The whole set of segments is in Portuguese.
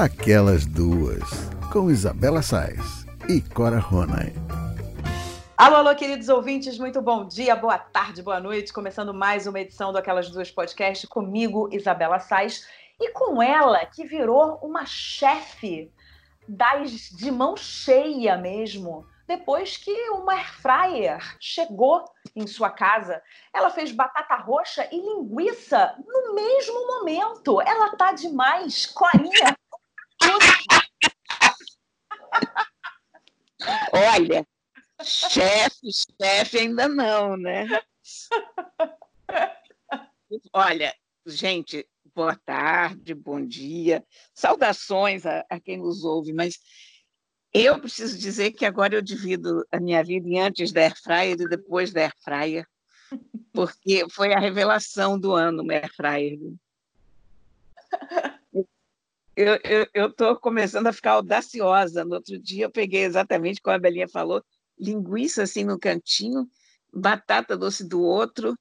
Aquelas Duas, com Isabela Sais e Cora Ronay. Alô, alô, queridos ouvintes, muito bom dia, boa tarde, boa noite. Começando mais uma edição do Aquelas Duas Podcast comigo, Isabela Sais, e com ela, que virou uma chefe das de mão cheia mesmo, depois que uma air fryer chegou em sua casa. Ela fez batata roxa e linguiça no mesmo momento. Ela tá demais, Corinha. Olha, chefe, chefe ainda não, né? Olha, gente, boa tarde, bom dia, saudações a, a, quem nos ouve, mas eu preciso dizer que agora eu divido a minha vida em antes da Airfryer e depois da Airfryer, porque foi a revelação do ano, Airfryer. Eu estou começando a ficar audaciosa. No outro dia eu peguei exatamente como a Belinha falou, linguiça assim no cantinho, batata doce do outro,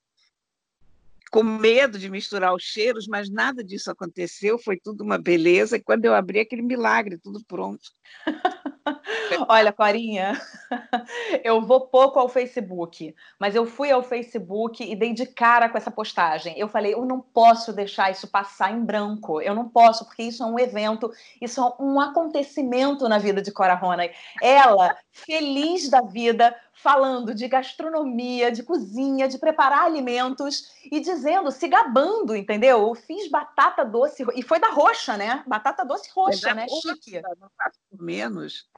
com medo de misturar os cheiros, mas nada disso aconteceu, foi tudo uma beleza. E quando eu abri aquele milagre, tudo pronto. Olha, Corinha, eu vou pouco ao Facebook, mas eu fui ao Facebook e dei de cara com essa postagem. Eu falei, eu não posso deixar isso passar em branco. Eu não posso, porque isso é um evento, isso é um acontecimento na vida de Cora Ronay. Ela, feliz da vida, falando de gastronomia, de cozinha, de preparar alimentos e dizendo, se gabando, entendeu? Eu fiz batata doce, e foi da roxa, né? Batata doce roxa, né? Roxa, Chique. Não faço por menos.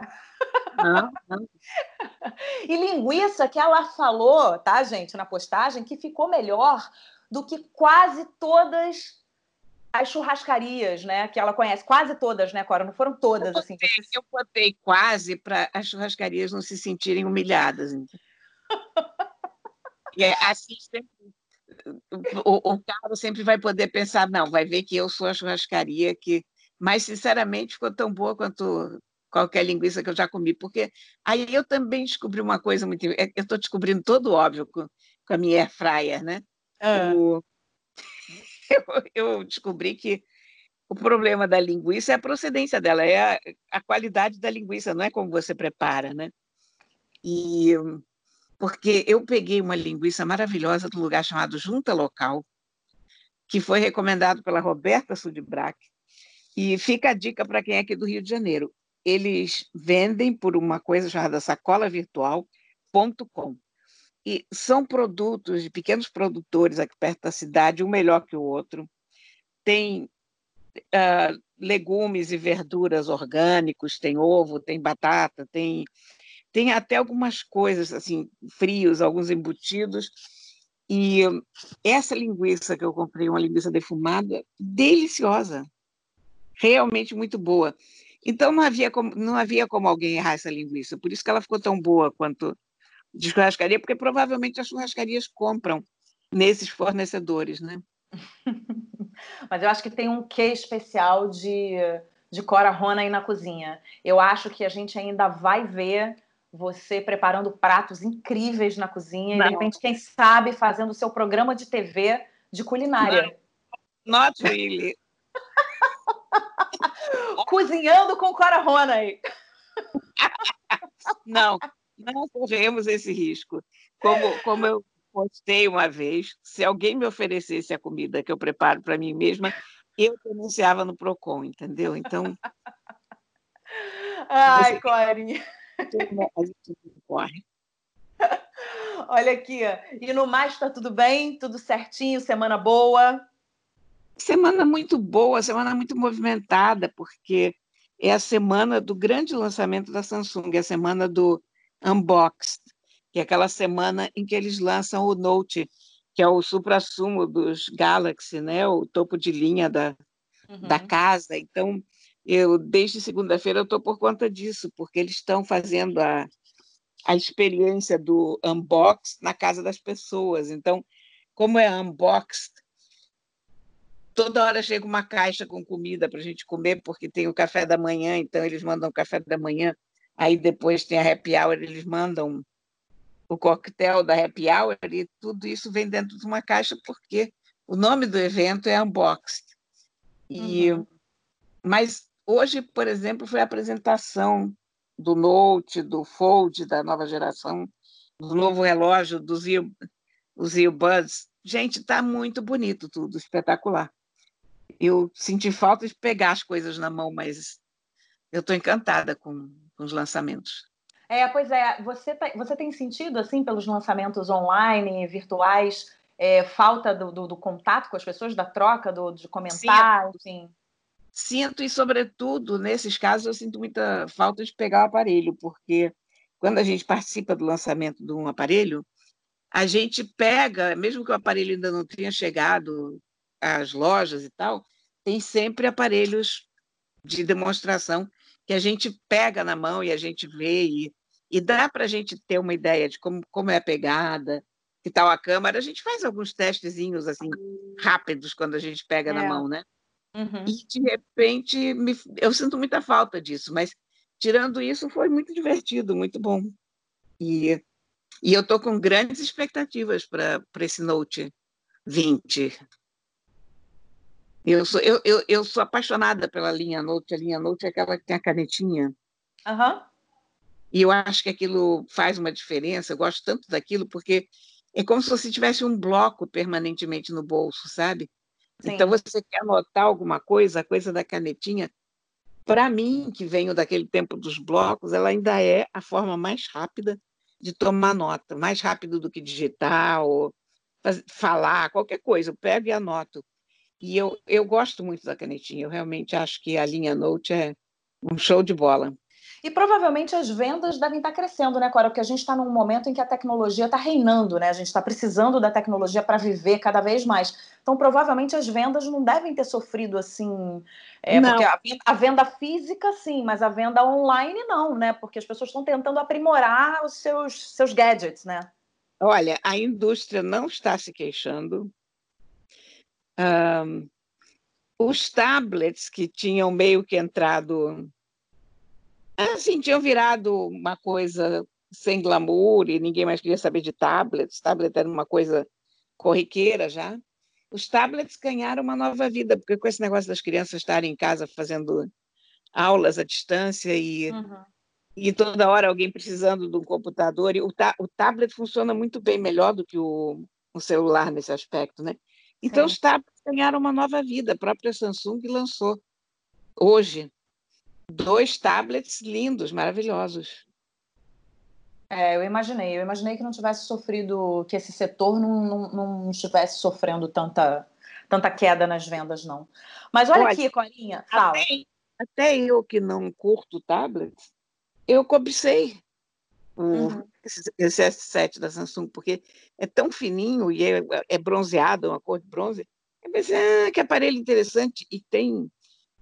não, não. E linguiça que ela falou, tá, gente, na postagem, que ficou melhor do que quase todas as churrascarias, né, que ela conhece, quase todas, né, Cora? Não foram todas, eu assim. Botei, Eu botei quase para as churrascarias não se sentirem humilhadas. e é, assim sempre, o, o cara sempre vai poder pensar, não, vai ver que eu sou a churrascaria que, mas sinceramente ficou tão boa quanto qualquer linguiça que eu já comi, porque aí eu também descobri uma coisa muito, eu estou descobrindo todo óbvio com, com a minha air fryer, né? Ah. O, eu, eu descobri que o problema da linguiça é a procedência dela, é a, a, qualidade da linguiça, não é como você prepara, né? E porque eu peguei uma linguiça maravilhosa um lugar chamado Junta Local, que foi recomendado pela Roberta Sudbrack, e fica a dica para quem é aqui do Rio de Janeiro. Eles vendem por uma coisa chamada sacolavirtual.com. E são produtos de pequenos produtores aqui perto da cidade, um melhor que o outro. Tem uh, legumes e verduras orgânicos, tem ovo, tem batata, tem, tem até algumas coisas assim, frios, alguns embutidos. E essa linguiça que eu comprei, uma linguiça defumada, deliciosa, realmente muito boa. Então não havia como, não havia como alguém errar essa linguiça, por isso que ela ficou tão boa quanto de churrascaria, porque provavelmente as churrascarias compram nesses fornecedores, né? Mas eu acho que tem um quê especial de, de Cora Rona aí na cozinha. Eu acho que a gente ainda vai ver você preparando pratos incríveis na cozinha Não. e, de repente, quem sabe, fazendo o seu programa de TV de culinária. Não. Not really. Cozinhando com Cora Rona aí. Não, não corremos esse risco. Como, como eu postei uma vez, se alguém me oferecesse a comida que eu preparo para mim mesma, eu denunciava no PROCON, entendeu? Então. Ai, você... Corinha. Olha aqui, e no mais está tudo bem? Tudo certinho? Semana boa? Semana muito boa, semana muito movimentada, porque é a semana do grande lançamento da Samsung, é a semana do Unboxed, que é aquela semana em que eles lançam o Note, que é o supra-sumo dos Galaxy, né? o topo de linha da, uhum. da casa. Então, eu desde segunda-feira eu estou por conta disso, porque eles estão fazendo a, a experiência do unbox na casa das pessoas. Então, como é unboxed, toda hora chega uma caixa com comida para a gente comer, porque tem o café da manhã, então eles mandam o café da manhã Aí depois tem a happy hour, eles mandam o coquetel da happy hour e tudo isso vem dentro de uma caixa porque o nome do evento é Unboxed. E, uhum. Mas hoje, por exemplo, foi a apresentação do Note, do Fold da nova geração, do novo relógio, dos os earbuds. Gente, está muito bonito tudo, espetacular. Eu senti falta de pegar as coisas na mão, mas eu estou encantada com, com, os lançamentos. É, pois é. Você, tá, você tem sentido, assim, pelos lançamentos online, virtuais, é, falta do, do, do, contato com as pessoas, da troca, do, de comentar, Sinto. enfim? Sinto, e sobretudo, nesses casos, eu sinto muita falta de pegar o aparelho, porque quando a gente participa do lançamento de um aparelho, a gente pega, mesmo que o aparelho ainda não tenha chegado às lojas e tal, tem sempre aparelhos de demonstração que a gente pega na mão e a gente vê e, e dá para a gente ter uma ideia de como, como é a pegada, que tal a câmera. A gente faz alguns testezinhos assim rápidos quando a gente pega é. na mão, né? Uhum. E de repente me, eu sinto muita falta disso, mas tirando isso foi muito divertido, muito bom. E e eu estou com grandes expectativas para esse Note 20. Eu sou, eu, eu, eu sou apaixonada pela linha Note. A linha Note é aquela que tem a canetinha. Uhum. E eu acho que aquilo faz uma diferença. Eu gosto tanto daquilo porque é como se você tivesse um bloco permanentemente no bolso, sabe? Sim. Então você quer anotar alguma coisa, a coisa da canetinha. Para mim, que venho daquele tempo dos blocos, ela ainda é a forma mais rápida de tomar nota, mais rápido do que digitar ou falar, qualquer coisa. Eu pego e anoto. E eu, eu gosto muito da canetinha. Eu realmente acho que a linha Note é um show de bola. E provavelmente as vendas devem estar crescendo, né, Cora? Porque a gente está num momento em que a tecnologia está reinando, né? A gente está precisando da tecnologia para viver cada vez mais. Então, provavelmente as vendas não devem ter sofrido assim. É, não. Porque a, a, venda física, sim, mas a venda online não, né? Porque as pessoas estão tentando aprimorar os seus, seus gadgets, né? Olha, a indústria não está se queixando. Um, os tablets que tinham meio que entrado assim, tinham virado uma coisa sem glamour e ninguém mais queria saber de tablets. Tablet era uma coisa corriqueira já. Os tablets ganharam uma nova vida, porque com esse negócio das crianças estarem em casa fazendo aulas à distância e, uhum. e toda hora alguém precisando de um computador. E o, ta o tablet funciona muito bem, melhor do que o, o celular nesse aspecto, né? Então, os tablets ganharam uma nova vida. A própria Samsung lançou hoje dois tablets lindos, maravilhosos. É, eu imaginei. Eu imaginei que não tivesse sofrido, que esse setor não, não, não estivesse sofrendo tanta, tanta queda nas vendas, não. Mas olha, olha aqui, Corinha, fala. Até, até, eu que não curto tablets, eu cobicei o, uhum. esse, esse, S7 da Samsung, porque é tão fininho e é, é bronzeado, uma cor de bronze. Eu pensei, ah, que aparelho interessante. E tem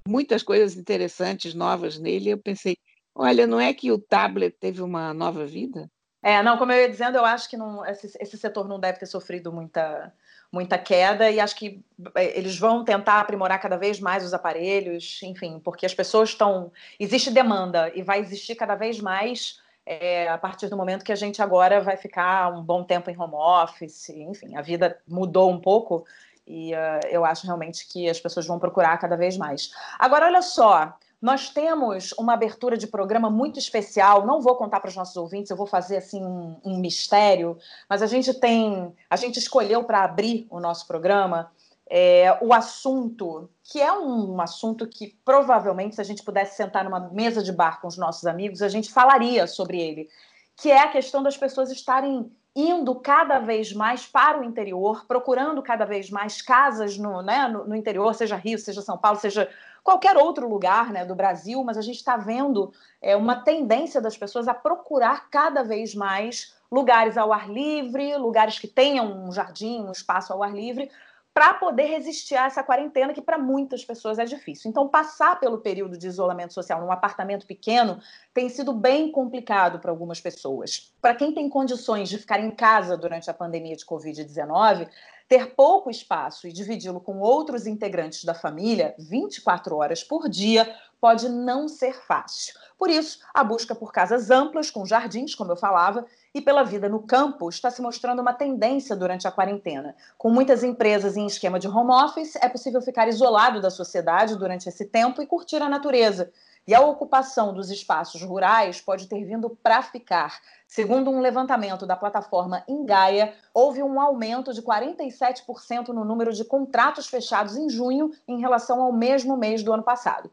muitas coisas interessantes, novas nele. Eu pensei, olha, não é que o tablet teve uma nova vida? É, não, como eu ia dizendo, eu acho que não, esse, esse setor não deve ter sofrido muita, muita queda e acho que é, eles vão tentar aprimorar cada vez mais os aparelhos, enfim, porque as pessoas estão. Existe demanda e vai existir cada vez mais é, a partir do momento que a gente agora vai ficar um bom tempo em home office, enfim, a vida mudou um pouco e uh, eu acho realmente que as pessoas vão procurar cada vez mais. Agora, olha só, nós temos uma abertura de programa muito especial. Não vou contar para os nossos ouvintes, eu vou fazer assim um, um mistério, mas a gente tem, a gente escolheu para abrir o nosso programa é, o assunto, que é um, assunto que provavelmente, se a gente pudesse sentar numa mesa de bar com os nossos amigos, a gente falaria sobre ele, que é a questão das pessoas estarem indo cada vez mais para o interior, procurando cada vez mais casas no, né, no, no interior, seja Rio, seja São Paulo, seja qualquer outro lugar né, do Brasil, mas a gente está vendo é, uma tendência das pessoas a procurar cada vez mais lugares ao ar livre, lugares que tenham um jardim, um espaço ao ar livre, para poder resistir a essa quarentena que para muitas pessoas é difícil. Então, passar pelo período de isolamento social num apartamento pequeno tem sido bem complicado para algumas pessoas. Para quem tem condições de ficar em casa durante a pandemia de Covid-19, ter pouco espaço e dividi-lo com outros integrantes da família 24 horas por dia pode não ser fácil. Por isso, a busca por casas amplas, com jardins, como eu falava, e pela vida no campo está se mostrando uma tendência durante a quarentena. Com muitas empresas em esquema de home office, é possível ficar isolado da sociedade durante esse tempo e curtir a natureza. E a ocupação dos espaços rurais pode ter vindo para ficar. Segundo um levantamento da plataforma Engaia, houve um aumento de 47% no número de contratos fechados em junho em relação ao mesmo mês do ano passado.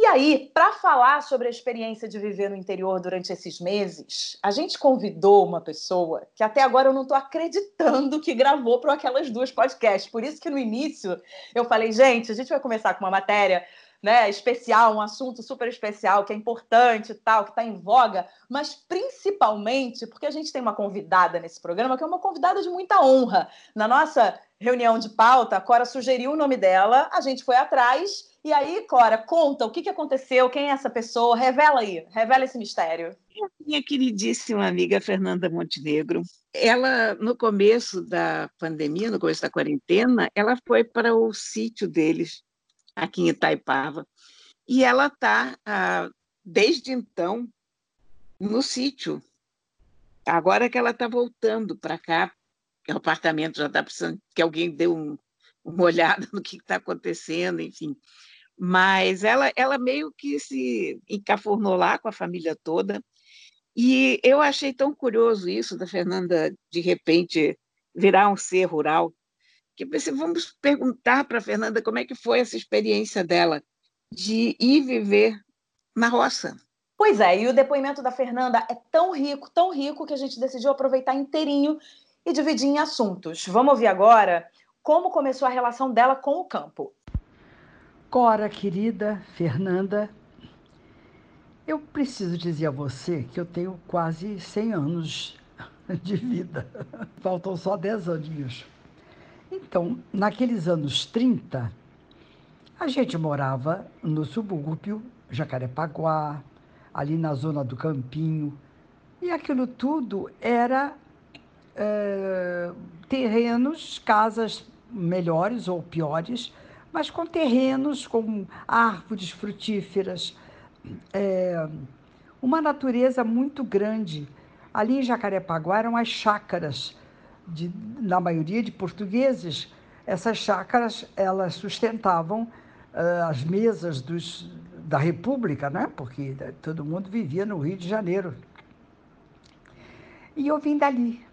E aí, para falar sobre a experiência de viver no interior durante esses meses, a gente convidou uma pessoa que até agora eu não estou acreditando que gravou para aquelas duas podcasts. Por isso que no início eu falei, gente, a gente vai começar com uma matéria né, especial, um assunto super especial, que é importante e tal, que está em voga, mas principalmente porque a gente tem uma convidada nesse programa que é uma convidada de muita honra. Na nossa reunião de pauta, a Cora sugeriu o nome dela, a gente foi atrás, e aí, Cora, conta o que, que aconteceu, quem é essa pessoa, revela aí, revela esse mistério. Minha queridíssima amiga Fernanda Montenegro, ela, no começo da pandemia, no começo da quarentena, ela foi para o sítio deles, aqui em Itaipava. E ela está, ah, desde então, no sítio. Agora que ela está voltando para cá, o apartamento já está precisando que alguém dê um, uma olhada no que está acontecendo, enfim. Mas ela, ela meio que se encafurnou lá com a família toda. E eu achei tão curioso isso da Fernanda, de repente, virar um ser rural que pensei, vamos perguntar para a Fernanda como é que foi essa experiência dela de ir viver na roça. Pois é, e o depoimento da Fernanda é tão rico, tão rico, que a gente decidiu aproveitar inteirinho e dividir em assuntos. Vamos ouvir agora como começou a relação dela com o campo. Cora, querida Fernanda, eu preciso dizer a você que eu tenho quase 100 anos de vida. Faltam só 10 aninhos. Então, naqueles anos 30, a gente morava no subúrbio, Jacarepaguá, ali na zona do Campinho, e aquilo tudo era é, terrenos, casas melhores ou piores, mas com terrenos, com árvores frutíferas, é, uma natureza muito grande. Ali em Jacarepaguá eram as chácaras de, na maioria de portugueses, essas chácaras elas sustentavam uh, as mesas dos, da República, né? porque todo mundo vivia no Rio de Janeiro. E eu vim dali.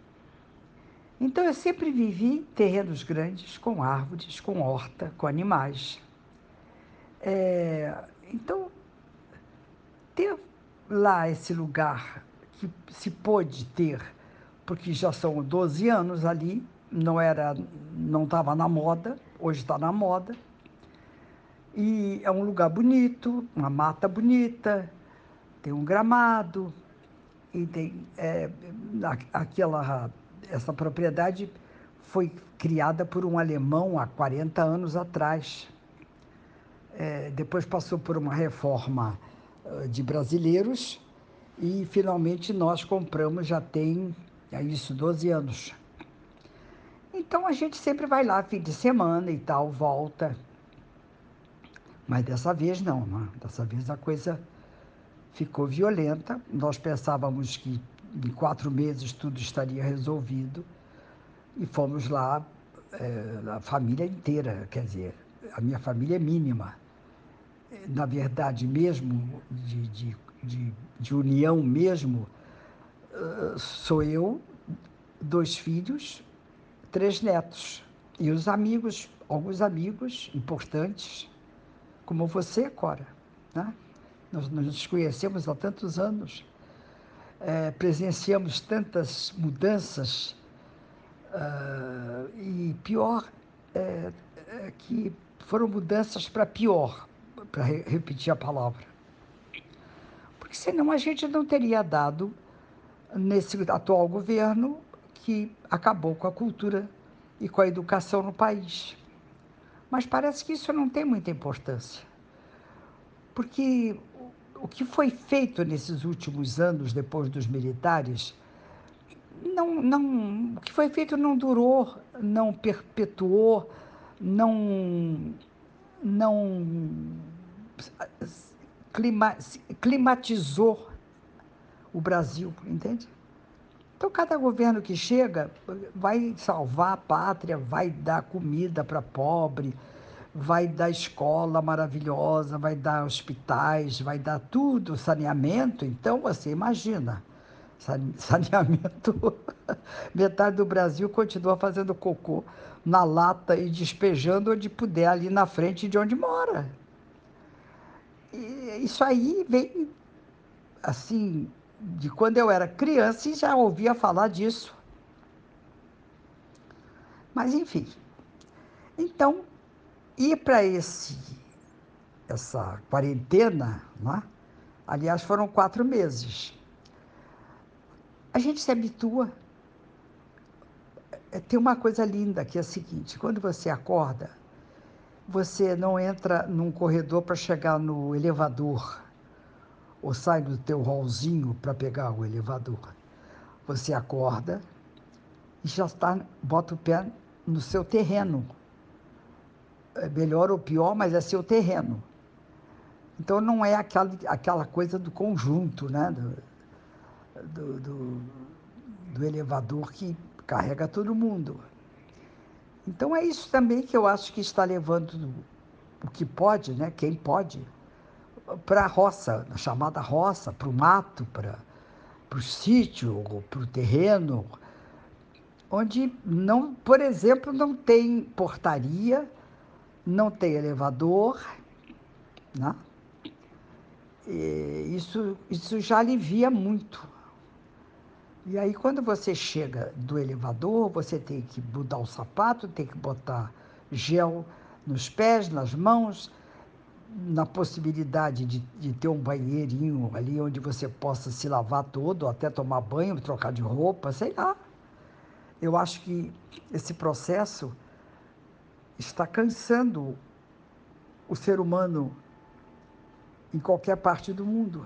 Então eu sempre vivi terrenos grandes, com árvores, com horta, com animais. É, então, ter lá esse lugar que se pôde ter porque já são 12 anos ali, não era, não estava na moda, hoje está na moda. E é um lugar bonito, uma mata bonita, tem um gramado, e tem é, aquela, essa propriedade foi criada por um alemão há 40 anos atrás. É, depois passou por uma reforma de brasileiros e finalmente nós compramos, já tem é isso, 12 anos. Então a gente sempre vai lá fim de semana e tal, volta. Mas dessa vez não, né? dessa vez a coisa ficou violenta. Nós pensávamos que em quatro meses tudo estaria resolvido e fomos lá, é, a família inteira, quer dizer, a minha família é mínima. Na verdade, mesmo de, de, de, de união mesmo, sou eu, dois filhos, três netos. E os amigos, alguns amigos importantes, como você, Cora. Né? Nós, nos conhecemos há tantos anos, é, presenciamos tantas mudanças, uh, e pior é, é que foram mudanças para pior, para re repetir a palavra. Porque senão a gente não teria dado nesse atual governo que acabou com a cultura e com a educação no país. Mas parece que isso não tem muita importância, porque o que foi feito nesses últimos anos, depois dos militares, não, não, o que foi feito não durou, não perpetuou, não, não clima, climatizou o Brasil, entende? Então, cada governo que chega vai salvar a pátria, vai dar comida para pobre, vai dar escola maravilhosa, vai dar hospitais, vai dar tudo, saneamento. Então, você imagina, saneamento, metade do Brasil continua fazendo cocô na lata e despejando onde puder, ali na frente de onde mora. E isso aí vem, assim, de quando eu era criança e já ouvia falar disso. Mas, enfim. Então, ir para esse essa quarentena, né? aliás, foram quatro meses. A gente se habitua. É, tem uma coisa linda que é a seguinte: quando você acorda, você não entra num corredor para chegar no elevador ou sai do teu hallzinho para pegar o elevador. Você acorda e já está, bota o pé no seu terreno é melhor ou pior, mas é seu terreno. Então não é aquela, aquela coisa do conjunto, né? Do, do, do, do elevador que carrega todo mundo. Então é isso também que eu acho que está levando o que pode, né? Quem pode, para a roça, na chamada roça, para o mato, para o sítio, para o terreno, onde não, por exemplo, não tem portaria, não tem elevador, né? E isso, isso já alivia muito. E aí, quando você chega do elevador, você tem que mudar o sapato, tem que botar gel nos pés, nas mãos, na possibilidade de, de ter um banheirinho ali onde você possa se lavar todo, até tomar banho, trocar de roupa, sei lá. Eu acho que esse processo está cansando o ser humano em qualquer parte do mundo.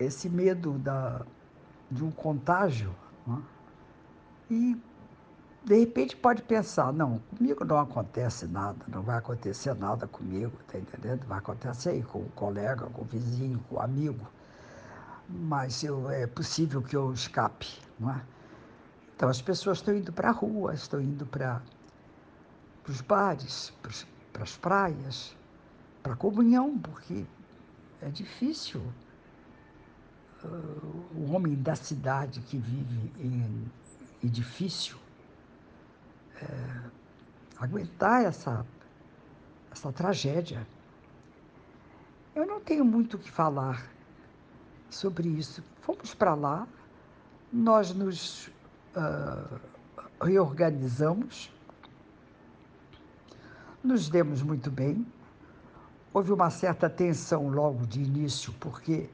Esse medo da, de um contágio. Né? E, de repente, pode pensar: não, comigo não acontece nada, não vai acontecer nada comigo, tá entendendo? Vai acontecer aí com o colega, com o vizinho, com o amigo. Mas eu, é possível que eu escape, não é? Então as pessoas estão indo para a rua, estão indo para os bares, para as praias, para a comunhão, porque é difícil uh, o homem da cidade que vive em edifício é, aguentar essa, essa tragédia. Eu não tenho muito o que falar sobre isso. Fomos para lá, nós nos uh, reorganizamos, nos demos muito bem. Houve uma certa tensão logo de início, porque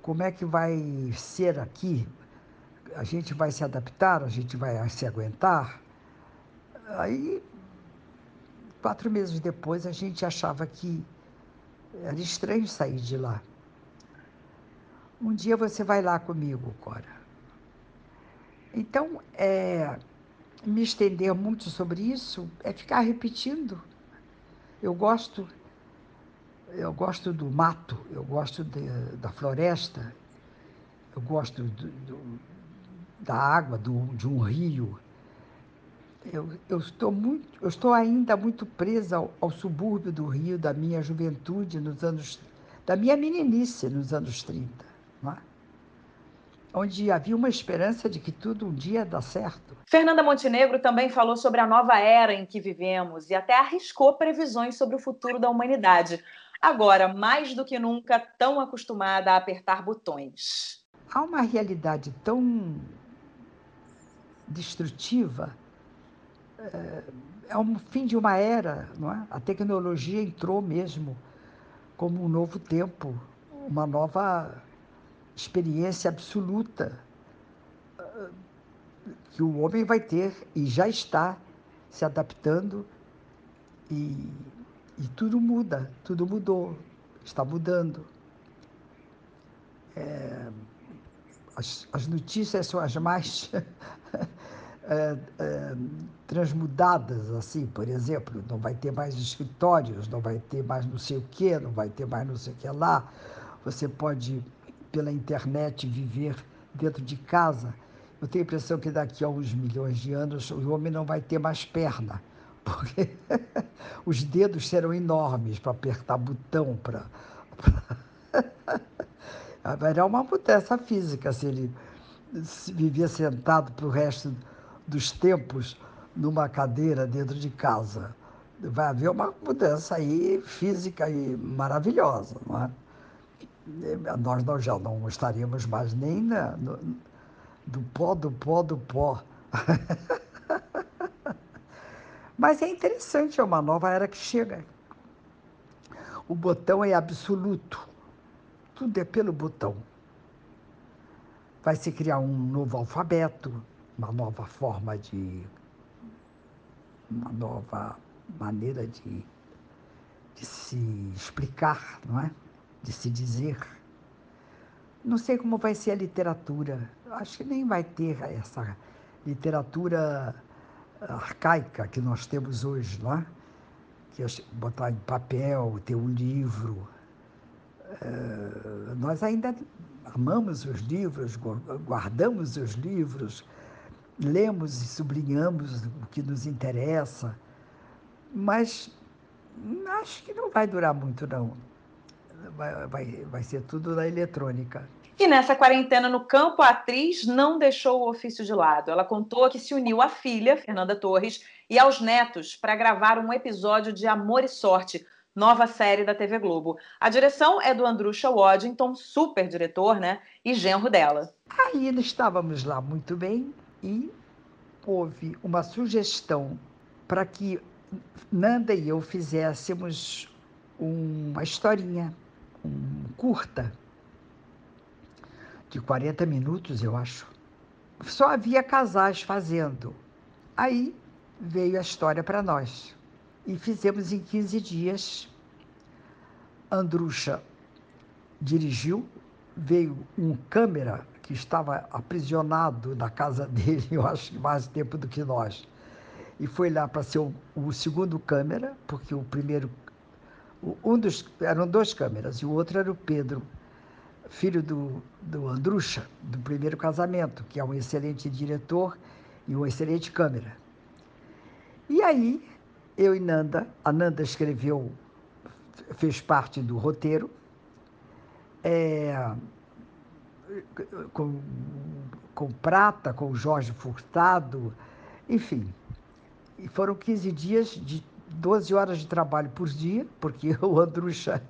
como é que vai ser aqui? A gente vai se adaptar, a gente vai se aguentar. Aí, quatro meses depois, a gente achava que era estranho sair de lá. Um dia você vai lá comigo, Cora. Então, é, me estender muito sobre isso é ficar repetindo. Eu gosto, eu gosto do mato, eu gosto de, da floresta, eu gosto do, do, da água, do, de um rio. Eu, eu, estou muito, eu estou ainda muito presa ao, ao subúrbio do Rio da minha juventude nos anos, da minha meninice nos anos 30. Não é? onde havia uma esperança de que tudo um dia dá certo. Fernanda Montenegro também falou sobre a nova era em que vivemos e até arriscou previsões sobre o futuro da humanidade. Agora, mais do que nunca, tão acostumada a apertar botões. Há uma realidade tão destrutiva. É, um fim de uma era, não é? A tecnologia entrou mesmo como um novo tempo, uma nova experiência absoluta ah, que o homem vai ter e já está se adaptando e, e tudo muda, tudo mudou, está mudando. É, as, as, notícias são as mais transmudadas, assim, por exemplo, não vai ter mais escritórios, não vai ter mais não sei o quê, não vai ter mais não sei o que lá. Você pode pela internet viver dentro de casa, eu tenho a impressão que daqui a uns milhões de anos o homem não vai ter mais perna, porque os dedos serão enormes para apertar botão, para. Haverá uma mudança física se ele vivia sentado para o resto dos tempos numa cadeira dentro de casa. Vai haver uma mudança aí física e maravilhosa, não é? Nós, nós já não estaríamos mais nem na, no, do pó, do pó, do pó. Mas é interessante, é uma nova era que chega. O botão é absoluto. Tudo é pelo botão. Vai se criar um novo alfabeto, uma nova forma de. uma nova maneira de, de se explicar, não é? De se dizer. Não sei como vai ser a literatura. Acho que nem vai ter essa literatura arcaica que nós temos hoje, não é? Que é botar em papel, ter um livro. Uh, nós ainda amamos os livros, guardamos os livros, lemos e sublinhamos o que nos interessa, mas acho que não vai durar muito, não. Vai, vai, vai ser tudo na eletrônica. E nessa quarentena no campo, a atriz não deixou o ofício de lado. Ela contou que se uniu à filha, Fernanda Torres, e aos netos para gravar um episódio de Amor e Sorte, nova série da TV Globo. A direção é do Andrusha Waddington, super diretor, né? E genro dela. Aí estávamos lá muito bem e houve uma sugestão para que Nanda e eu fizéssemos uma historinha, um curta de 40 minutos, eu acho. Só havia casais fazendo. Aí veio a história para nós. E fizemos em 15 dias. Andrucha dirigiu, veio um câmera que estava aprisionado na casa dele, eu acho que mais tempo do que nós. E foi lá para ser o, o, segundo câmera, porque o primeiro. Um dos, eram dois câmeras, e o outro era o Pedro, filho do, do Andrucha, do primeiro casamento, que é um excelente diretor e uma excelente câmera. E aí, eu e Nanda, a Nanda escreveu, fez parte do roteiro, é, com, com Prata, com Jorge Furtado, enfim. E foram 15 dias de 12 horas de trabalho por dia, porque o Andrucha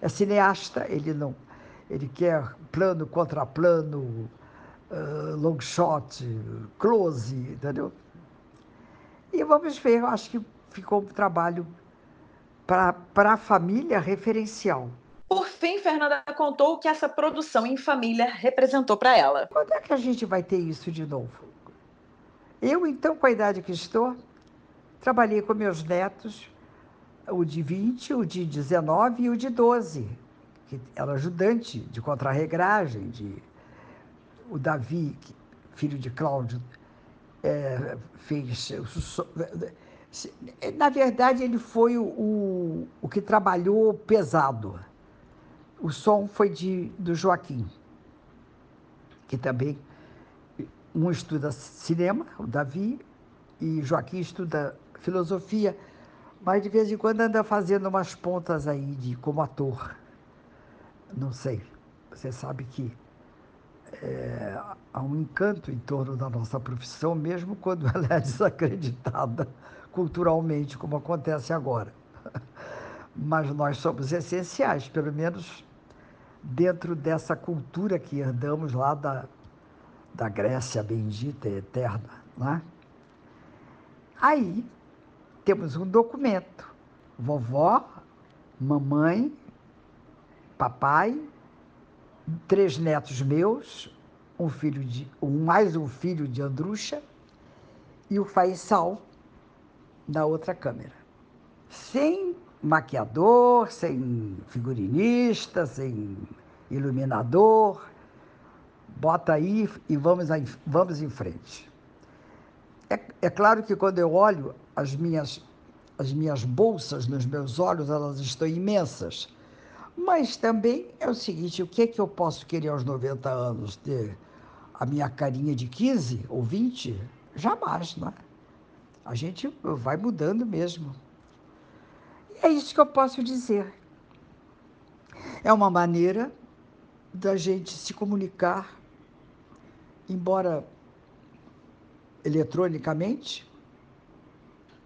é cineasta, ele não ele quer plano contra plano, uh, long shot, close, entendeu? E vamos ver, eu acho que ficou um trabalho para a família referencial. Por fim, Fernanda contou o que essa produção em família representou para ela. Quando é que a gente vai ter isso de novo? Eu, então, com a idade que estou, trabalhei com meus netos, o de 20, o de 19 e o de 12 que era ajudante de contrarregragem, de o Davi, filho de Cláudio, é, fez. Na verdade, ele foi o, o, o, que trabalhou pesado. O som foi de, do Joaquim, que também um estuda cinema, o Davi, e Joaquim estuda filosofia, mas de vez em quando anda fazendo umas pontas aí de como ator não sei. Você sabe que é, há um encanto em torno da nossa profissão, mesmo quando ela é desacreditada culturalmente, como acontece agora. Mas nós somos essenciais, pelo menos dentro dessa cultura que herdamos lá da, da Grécia bendita e eterna. Né? Aí temos um documento. Vovó, mamãe, papai, três netos meus, um filho de, um, mais um filho de Andrucha e o Faisal na outra câmera. Sem maquiador, sem figurinista, sem iluminador. Bota aí e vamos, vamos em frente. É, é claro que quando eu olho as minhas, as minhas bolsas nos meus olhos, elas estão imensas Mas também é o seguinte: o que, é que eu posso querer aos 90 anos? Ter a minha carinha de 15 ou 20? Jamais, não é? A gente vai mudando mesmo. É isso que eu posso dizer. É uma maneira da gente se comunicar, embora eletronicamente,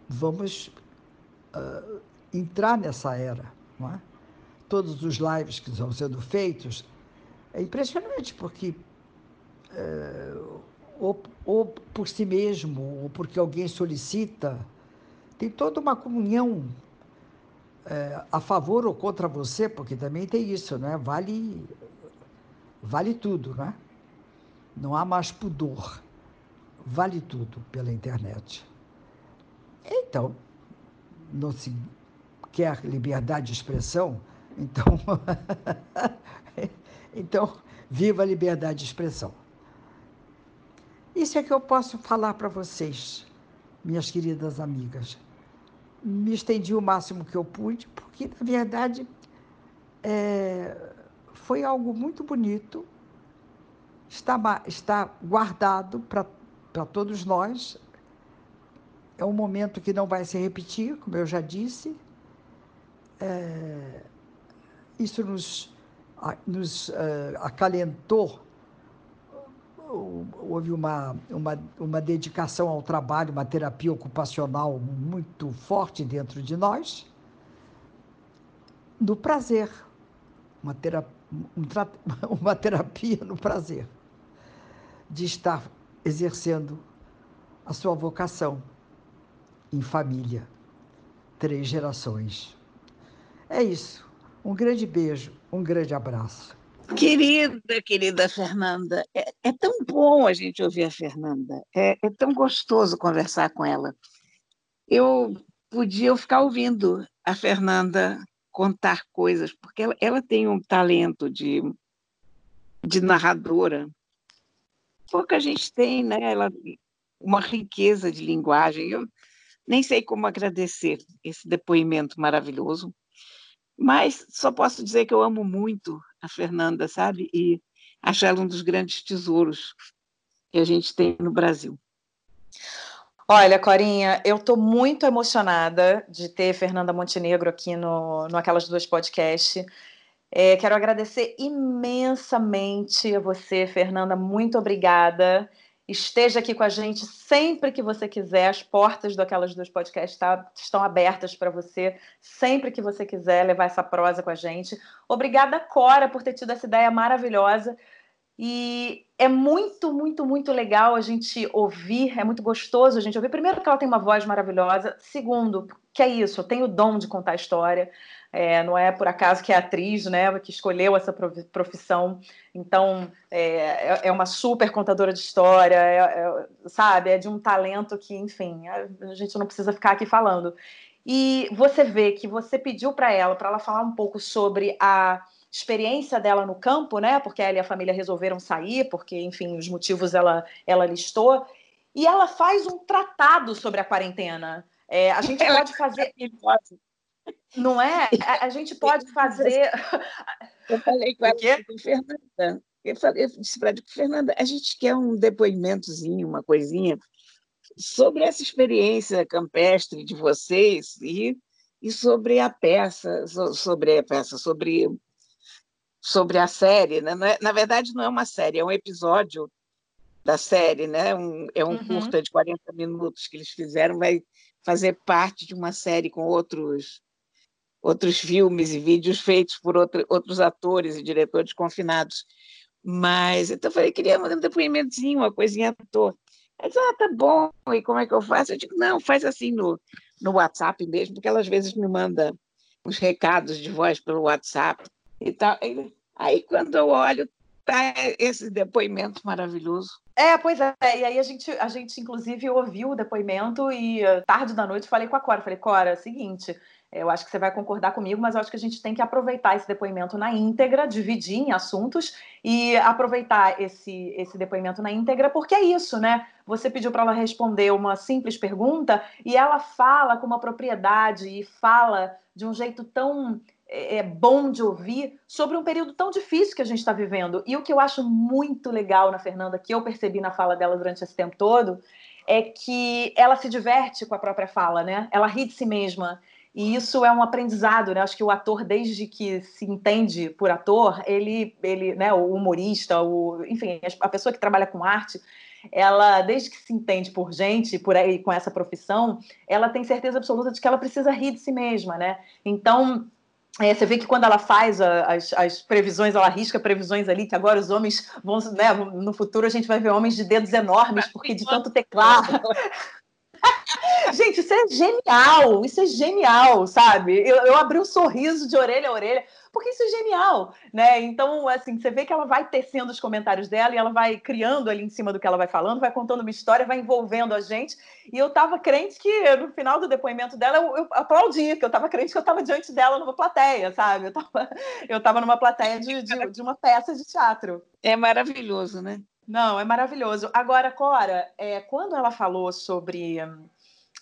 vamos uh, entrar nessa era, não é? Todos os lives que estão sendo feitos, é impressionante, porque uh, ou, ou por si mesmo, ou porque alguém solicita, tem toda uma comunhão é, a favor ou contra você, porque também tem isso, né? Vale, vale tudo, né? Não há mais pudor. Vale tudo pela internet. Então, não se quer liberdade de expressão, então, então viva a liberdade de expressão. Isso é que eu posso falar para vocês, minhas queridas amigas. Me estendi o máximo que eu pude, porque, na verdade, é, foi algo muito bonito, está, está guardado para todos nós. É um momento que não vai se repetir, como eu já disse. É, isso nos, nos uh, acalentou houve uma, uma, uma dedicação ao trabalho, uma terapia ocupacional muito forte dentro de nós, no prazer, uma terapia, uma terapia no prazer, de estar exercendo a sua vocação em família, três gerações. É isso. Um grande beijo, um grande abraço. Querida, querida Fernanda, é, é, tão bom a gente ouvir a Fernanda, é, é, tão gostoso conversar com ela. Eu podia ficar ouvindo a Fernanda contar coisas, porque ela, ela tem um talento de, de narradora. Pouca gente tem, né? Ela, uma riqueza de linguagem. Eu nem sei como agradecer esse depoimento maravilhoso. Mas só posso dizer que eu amo muito a Fernanda, sabe? E acho ela um dos grandes tesouros que a gente tem no Brasil. Olha, Corinha, eu estou muito emocionada de ter Fernanda Montenegro aqui no, no Aquelas Duas Podcast. É, quero agradecer imensamente a você, Fernanda. Muito obrigada. Esteja aqui com a gente sempre que você quiser. As portas daquelas duas podcasts tá, estão abertas para você sempre que você quiser levar essa prosa com a gente. Obrigada, Cora, por ter tido essa ideia maravilhosa. E é muito, muito, muito legal a gente ouvir, é muito gostoso a gente ouvir. Primeiro, que ela tem uma voz maravilhosa. Segundo, que é isso, eu tenho o dom de contar história. É, não é por acaso que é atriz, né, que escolheu essa profissão. Então, é, é, é uma super contadora de história, é, é, sabe? É de um talento que, enfim, a gente não precisa ficar aqui falando. E você vê que você pediu para ela, para ela falar um pouco sobre a experiência dela no campo, né? Porque ela e a família resolveram sair, porque, enfim, os motivos ela, ela listou. E ela faz um tratado sobre a quarentena. É, a gente pode fazer. Não é? A, a gente pode fazer. Eu falei com ela, com Fernanda. Eu, falei, eu disse para Fernanda, a gente quer um depoimentozinho, uma coisinha, sobre essa experiência campestre de vocês e, e sobre a peça, sobre a peça, sobre, sobre a série. Né? É, na verdade, não é uma série, é um episódio da série, né? Um, é um uhum. curta de 40 minutos que eles fizeram, vai fazer parte de uma série com outros outros filmes e vídeos feitos por outro, outros atores e diretores confinados. Mas então eu falei, queria mandar um depoimentozinho, uma coisinha à toa. Ela disse, ah, tá bom, e como é que eu faço? Eu digo, não, faz assim no, no WhatsApp mesmo, porque ela às vezes me manda uns recados de voz pelo WhatsApp e tal. Aí quando eu olho, tá esse depoimento maravilhoso. É, pois é. E aí a gente, a gente inclusive ouviu o depoimento e tarde da noite falei com a Cora, falei, Cora, é seguinte, eu acho que você vai concordar comigo, mas eu acho que a gente tem que aproveitar esse depoimento na íntegra, dividir em assuntos e aproveitar esse, esse depoimento na íntegra, porque é isso, né? Você pediu para ela responder uma simples pergunta e ela fala com uma propriedade e fala de um jeito tão é, é bom de ouvir sobre um período tão difícil que a gente está vivendo. E o que eu acho muito legal na Fernanda, que eu percebi na fala dela durante esse tempo todo, é que ela se diverte com a própria fala, né? Ela ri de si mesma. E isso é um aprendizado, né? Acho que o ator, desde que se entende por ator, ele, ele né, o humorista, o, enfim, a pessoa que trabalha com arte, ela, desde que se entende por gente, por aí, com essa profissão, ela tem certeza absoluta de que ela precisa rir de si mesma, né? Então, é, você vê que quando ela faz a, as, as, previsões, ela arrisca previsões ali, que agora os homens vão, né, no futuro a gente vai ver homens de dedos enormes, porque de tanto teclado. gente, isso é genial, isso é genial, sabe? Eu, eu abri um sorriso de orelha a orelha porque isso é genial, né? Então, assim, você vê que ela vai tecendo os comentários dela e ela vai criando ali em cima do que ela vai falando, vai contando uma história, vai envolvendo a gente. E eu tava crente que no final do depoimento dela eu, eu aplaudia, que eu tava crente que eu tava diante dela numa plateia, sabe? Eu tava, eu tava numa plateia de, de, de uma peça de teatro. É maravilhoso, né? Não, é maravilhoso. Agora, Cora, é, quando ela falou sobre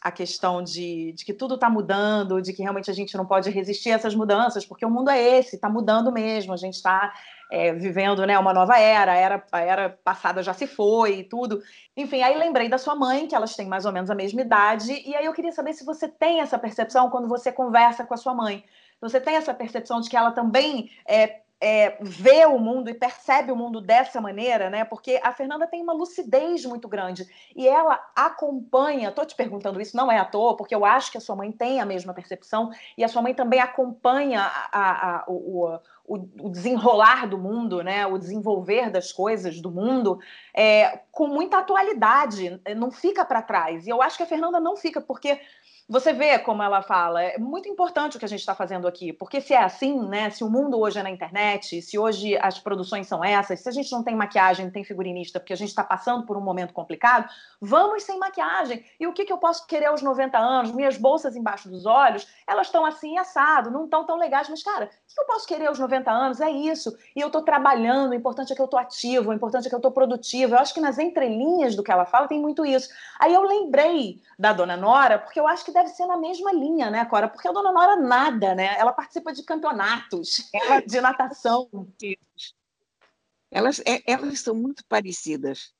a questão de, de que tudo está mudando, de que realmente a gente não pode resistir a essas mudanças, porque o mundo é esse, está mudando mesmo, a gente está é, vivendo né, uma nova era, a era, a era passada já se foi e tudo. Enfim, aí lembrei da sua mãe, que elas têm mais ou menos a mesma idade, e aí eu queria saber se você tem essa percepção quando você conversa com a sua mãe. Você tem essa percepção de que ela também é, é, vê o mundo e percebe o mundo dessa maneira, né? Porque a Fernanda tem uma lucidez muito grande e ela acompanha. Tô te perguntando isso, não é à toa, porque eu acho que a sua mãe tem a mesma percepção e a sua mãe também acompanha a, a, a, o, o, o, desenrolar do mundo, né? O desenvolver das coisas do mundo é, com muita atualidade, não fica para trás. E eu acho que a Fernanda não fica, porque você vê como ela fala, é muito importante o que a gente está fazendo aqui, porque se é assim, né? Se o mundo hoje é na internet, se hoje as produções são essas, se a gente não tem maquiagem, não tem figurinista, porque a gente está passando por um momento complicado, vamos sem maquiagem. E o que, que eu posso querer aos 90 anos? Minhas bolsas embaixo dos olhos, elas estão assim assado, não estão tão legais, mas, cara, o que eu posso querer aos 90 anos? É isso. E eu estou trabalhando, o importante é que eu estou ativo, o importante é que eu estou produtivo. Eu acho que nas entrelinhas do que ela fala tem muito isso. Aí eu lembrei da dona Nora, porque eu acho que deve ser na mesma linha, né, Cora? Porque a dona Nora nada, né? Ela participa de campeonatos de natação. Elas, é, elas são muito parecidas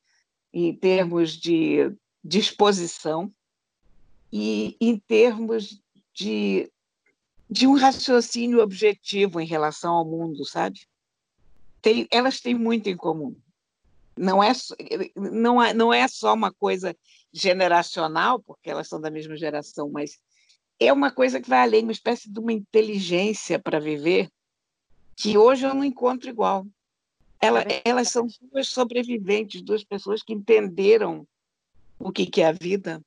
em termos de disposição e em termos de, de um raciocínio objetivo em relação ao mundo, sabe? Tem, elas têm muito em comum. Não é, não, é, não é só uma coisa generacional, porque elas são da mesma geração, mas é uma coisa que vai além, uma espécie de uma inteligência para viver que hoje eu não encontro igual. Ela, é elas são duas sobreviventes, duas pessoas que entenderam o que, que é a vida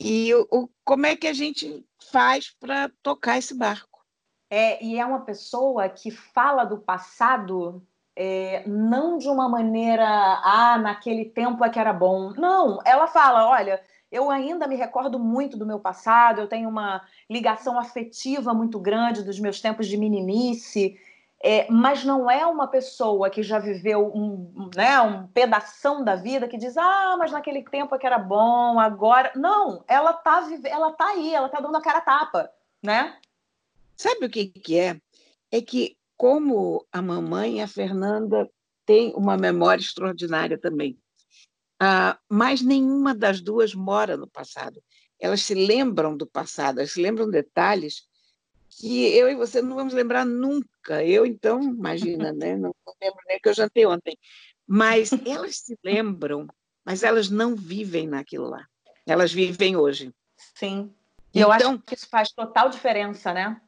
e o, o, como é que a gente faz para tocar esse barco. É, e é uma pessoa que fala do passado é, não de uma maneira, ah, naquele tempo é que era bom. Não, ela fala: olha, eu ainda me recordo muito do meu passado, eu tenho uma ligação afetiva muito grande dos meus tempos de meninice. É, mas não é uma pessoa que já viveu um, né, um pedação da vida que diz, ah, mas naquele tempo é que era bom, agora. Não, ela tá, ela tá aí, ela tá dando a cara a tapa, né? Sabe o que, que é? É que como a mamãe, a Fernanda tem uma memória extraordinária também. Ah, mas nenhuma das duas mora no passado. Elas se lembram do passado, elas se lembram detalhes que eu e você não vamos lembrar nunca. Eu, então, imagina, né? não lembro nem que eu jantei ontem. Mas elas se lembram, mas elas não vivem naquilo lá. Elas vivem hoje. Sim. E então, eu acho então que isso faz total diferença, né?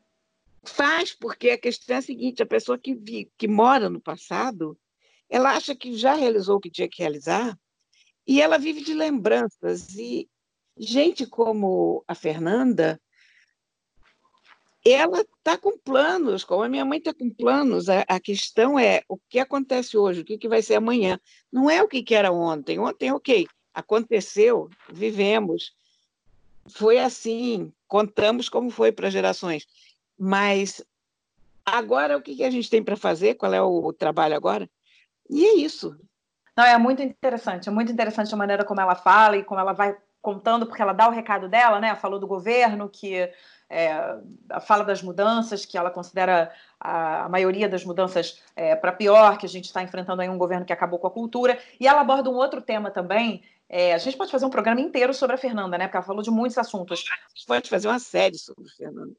Faz, porque a questão é a seguinte: a pessoa que, vi, que mora no passado, ela acha que já realizou o que tinha que realizar e ela vive de lembranças. E gente como a Fernanda, ela está com planos, como a minha mãe está com planos. A, a, questão é o que acontece hoje, o que, que vai ser amanhã. Não é o que, que era ontem. Ontem, ok, aconteceu, vivemos, foi assim, contamos como foi para gerações. Mas agora o que a gente tem para fazer? Qual é o trabalho agora? E é isso. Não, é muito interessante, é muito interessante a maneira como ela fala e como ela vai contando, porque ela dá o recado dela, né? Falou do governo que é, fala das mudanças, que ela considera a, a maioria das mudanças é, para pior, que a gente está enfrentando aí um governo que acabou com a cultura. E ela aborda um outro tema também. É, a gente pode fazer um programa inteiro sobre a Fernanda, né? Porque ela falou de muitos assuntos. A gente pode fazer uma série sobre a Fernanda.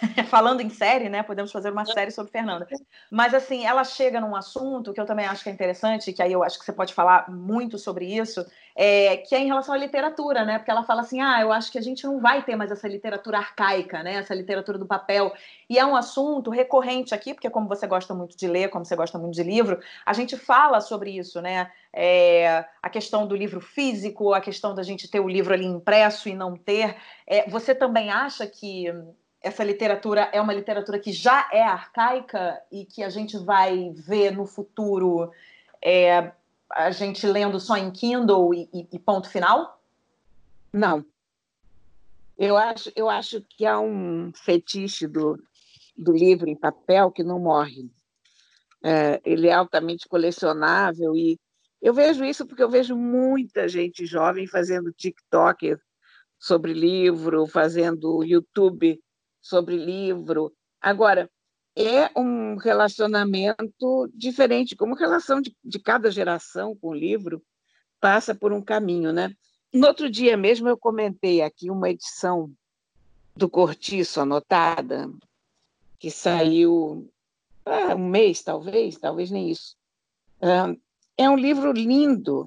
falando em série, né? Podemos fazer uma série sobre Fernanda. Mas assim, ela chega num assunto que eu também acho que é interessante, que aí eu acho que você pode falar muito sobre isso, é, que é em relação à literatura, né? Porque ela fala assim: ah, eu acho que a gente não vai ter mais essa literatura arcaica, né? Essa literatura do papel. E é um assunto recorrente aqui, porque como você gosta muito de ler, como você gosta muito de livro, a gente fala sobre isso, né? É, a questão do livro físico, a questão da gente ter o livro ali impresso e não ter. É, você também acha que essa literatura é uma literatura que já é arcaica e que a gente vai ver no futuro é, a gente lendo só em Kindle e, e, ponto final? Não. Eu acho, eu acho que há um fetiche do, do livro em papel que não morre. É, ele é altamente colecionável e eu vejo isso porque eu vejo muita gente jovem fazendo TikTok sobre livro, fazendo YouTube sobre livro. Agora, é um relacionamento diferente, como relação de, de cada geração com o livro passa por um caminho, né? No outro dia mesmo eu comentei aqui uma edição do Cortiço anotada, que saiu há um mês, talvez, talvez nem isso. É um livro lindo.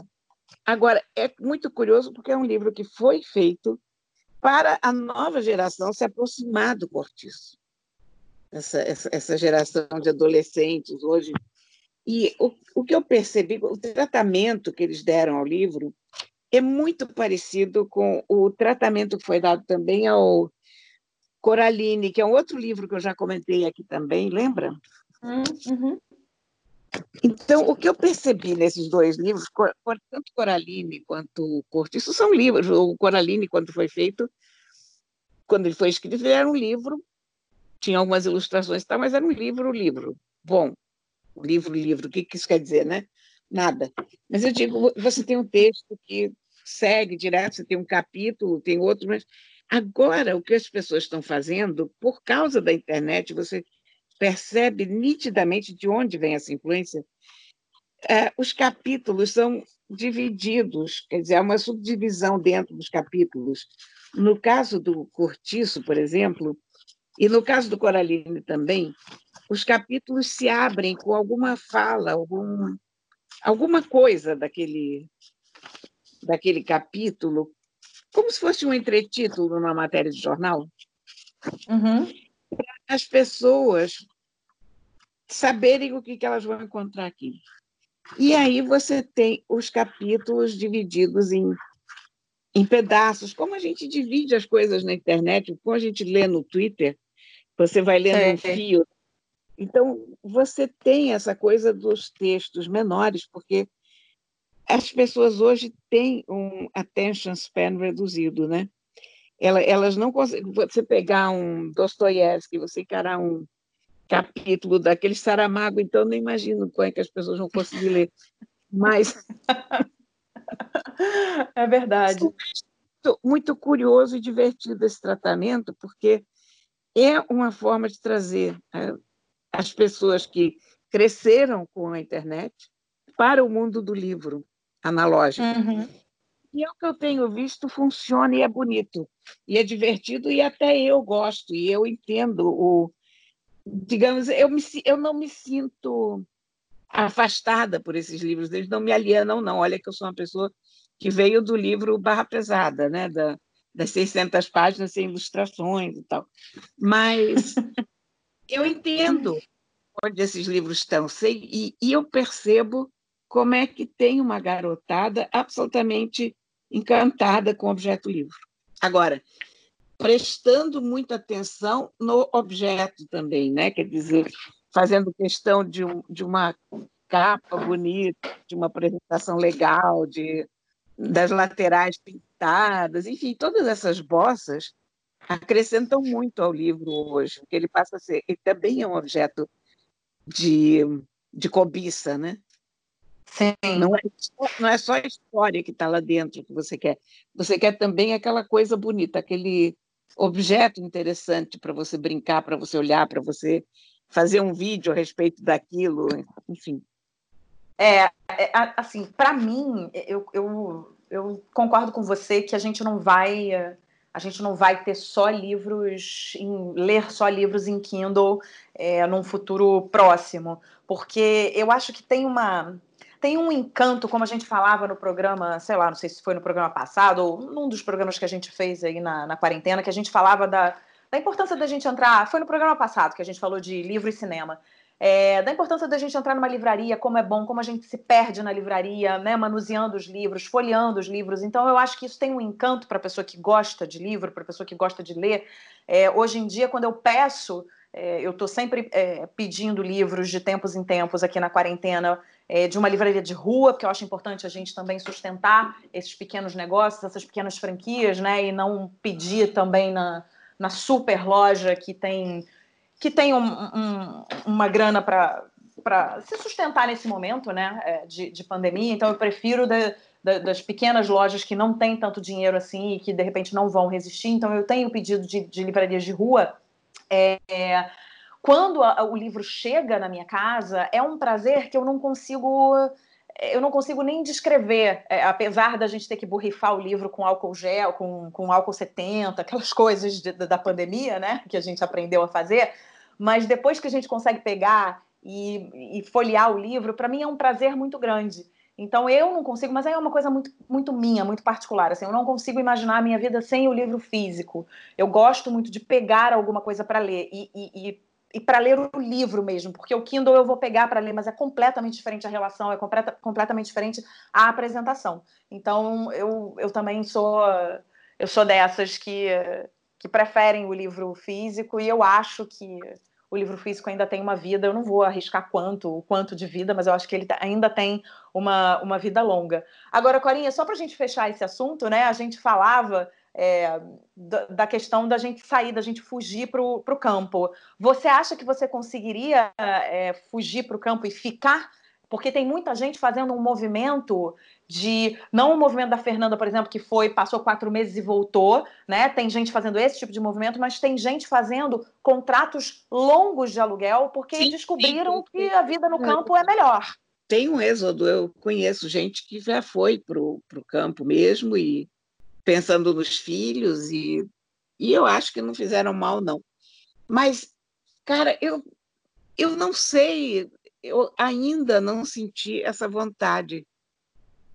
Agora, é muito curioso porque é um livro que foi feito para a nova geração se aproximar do cortiço. Essa, essa, essa geração de adolescentes hoje. E o, o que eu percebi, o tratamento que eles deram ao livro é muito parecido com o tratamento que foi dado também ao Coraline, que é um outro livro que eu já comentei aqui também, lembra? Uhum. Então, o que eu percebi nesses dois livros, tanto Coraline quanto Cortiço, são livros. O Coraline, quando foi feito, quando ele foi escrito, ele era um livro, tinha algumas ilustrações, tá, mas era um livro, livro. Bom, livro, livro, o que, que isso quer dizer, né? Nada. Mas eu digo, você tem um texto que segue direto, você tem um capítulo, tem outro, mas agora o que as pessoas estão fazendo, por causa da internet, você percebe nitidamente de onde vem essa influência. É, os capítulos são divididos, quer dizer, há uma subdivisão dentro dos capítulos. No caso do Cortiço, por exemplo, e no caso do Coraline também, os capítulos se abrem com alguma fala, algum, alguma coisa daquele, daquele capítulo, como se fosse um entretítulo numa matéria de jornal. Uhum. As pessoas saberem o que, que elas vão encontrar aqui. E aí você tem os capítulos divididos em, em pedaços, como a gente divide as coisas na internet, como a gente lê no Twitter, você vai lendo é. um fio. Então, você tem essa coisa dos textos menores, porque as pessoas hoje têm um attention span reduzido, né? Elas não conseguem. Você pegar um Dostoiévski, você encarar um capítulo daquele Saramago, então não imagino como é que as pessoas vão conseguir ler. Mas. É verdade. Muito, muito curioso e divertido esse tratamento, porque é uma forma de trazer é, as pessoas que cresceram com a internet para o mundo do livro analógico. Uhum. E é o que eu tenho visto funciona e é bonito, e é divertido, e até eu gosto, e eu entendo o, digamos, eu, me, eu não me sinto afastada por esses livros, eles não me alienam, não. Olha que eu sou uma pessoa que veio do livro Barra Pesada, né? Da, das 600 páginas sem ilustrações e tal. Mas eu entendo onde esses livros estão sei, e, e eu percebo como é que tem uma garotada absolutamente encantada com o objeto livro. Agora, prestando muita atenção no objeto também, né? Quer dizer, fazendo questão de, um, de uma capa bonita, de uma apresentação legal, de das laterais pintadas, enfim, todas essas bossas acrescentam muito ao livro hoje, porque ele passa a ser, ele também é um objeto de, de cobiça, né? Sim. Não é, não é só a história que está lá dentro que você quer. Você quer também aquela coisa bonita, aquele objeto interessante para você brincar, para você olhar, para você fazer um vídeo a respeito daquilo, enfim. É, é assim, para mim, eu, eu, eu concordo com você que a gente não vai a gente não vai ter só livros, em, ler só livros em Kindle é, num futuro próximo, porque eu acho que tem uma tem um encanto, como a gente falava no programa, sei lá, não sei se foi no programa passado ou num dos programas que a gente fez aí na, na quarentena, que a gente falava da, da importância da gente entrar. Foi no programa passado que a gente falou de livro e cinema é, da importância da gente entrar numa livraria, como é bom, como a gente se perde na livraria, né, manuseando os livros, folheando os livros. Então, eu acho que isso tem um encanto para a pessoa que gosta de livro, para a pessoa que gosta de ler. É, hoje em dia, quando eu peço, é, eu estou sempre é, pedindo livros de tempos em tempos aqui na quarentena, é, de uma livraria de rua, porque eu acho importante a gente também sustentar esses pequenos negócios, essas pequenas franquias, né, e não pedir também na, na super loja que tem que tem um, um, uma grana para se sustentar nesse momento né, é, de, de pandemia. Então, eu prefiro das pequenas lojas que não têm tanto dinheiro assim e que, de repente, não vão resistir. Então, eu tenho pedido de, de livrarias de rua. É, quando a, o livro chega na minha casa, é um prazer que eu não consigo eu não consigo nem descrever, é, apesar da gente ter que borrifar o livro com álcool gel, com, com álcool 70, aquelas coisas de, da pandemia, né, que a gente aprendeu a fazer, mas depois que a gente consegue pegar e, e folhear o livro, para mim é um prazer muito grande. Então eu não consigo, mas é uma coisa muito, muito minha, muito particular. Assim, eu não consigo imaginar a minha vida sem o livro físico. Eu gosto muito de pegar alguma coisa para ler e, e, e, e para ler o livro mesmo, porque o Kindle eu vou pegar para ler, mas é completamente diferente a relação, é completa, completamente diferente a apresentação. Então eu, eu também sou eu sou dessas que que preferem o livro físico e eu acho que o livro físico ainda tem uma vida, eu não vou arriscar quanto, o quanto de vida, mas eu acho que ele ainda tem uma, uma vida longa. Agora, Corinha, só para a gente fechar esse assunto, né? A gente falava é, da, questão da gente sair, da gente fugir para o campo. Você acha que você conseguiria é, fugir para o campo e ficar porque tem muita gente fazendo um movimento de não o movimento da Fernanda, por exemplo, que foi passou quatro meses e voltou, né? Tem gente fazendo esse tipo de movimento, mas tem gente fazendo contratos longos de aluguel porque sim, descobriram sim, sim. que a vida no campo é melhor. Tem um êxodo, eu conheço gente que já foi para o campo mesmo e pensando nos filhos e, e eu acho que não fizeram mal não. Mas, cara, eu eu não sei, eu ainda não senti essa vontade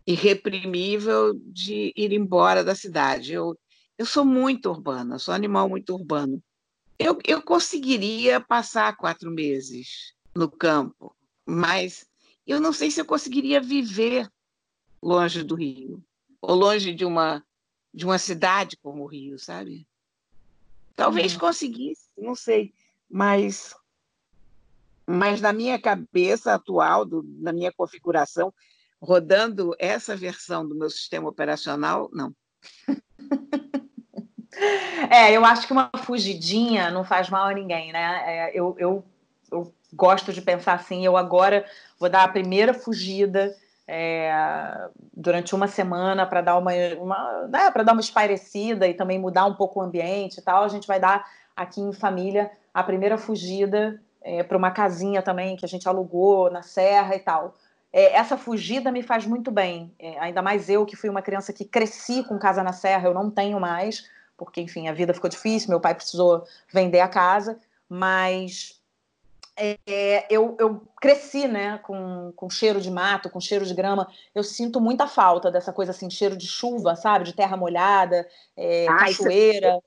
irreprimível de ir embora da cidade. Eu, eu sou muito urbana, sou animal muito urbano. Eu, eu conseguiria passar quatro meses no campo, mas eu não sei se eu conseguiria viver longe do Rio, ou longe de uma, de uma cidade como o Rio, sabe? Talvez hum. conseguisse, não sei, mas mas na minha cabeça atual, do, na minha configuração, rodando essa versão do meu sistema operacional, não. É, eu acho que uma fugidinha não faz mal a ninguém, né? É, eu, eu, eu, gosto de pensar assim, eu agora vou dar a primeira fugida é, durante uma semana para dar uma, uma né, para dar uma espairecida e também mudar um pouco o ambiente e tal. A gente vai dar aqui em família a primeira fugida é, para uma casinha também que a gente alugou na serra e tal. É, essa fugida me faz muito bem, é, ainda mais eu que fui uma criança que cresci com casa na serra, eu não tenho mais, porque enfim a vida ficou difícil, meu pai precisou vender a casa, mas é, eu, eu, cresci, né, com, com cheiro de mato, com cheiro de grama. Eu sinto muita falta dessa coisa assim, cheiro de chuva, sabe, de terra molhada, é, cachoeira.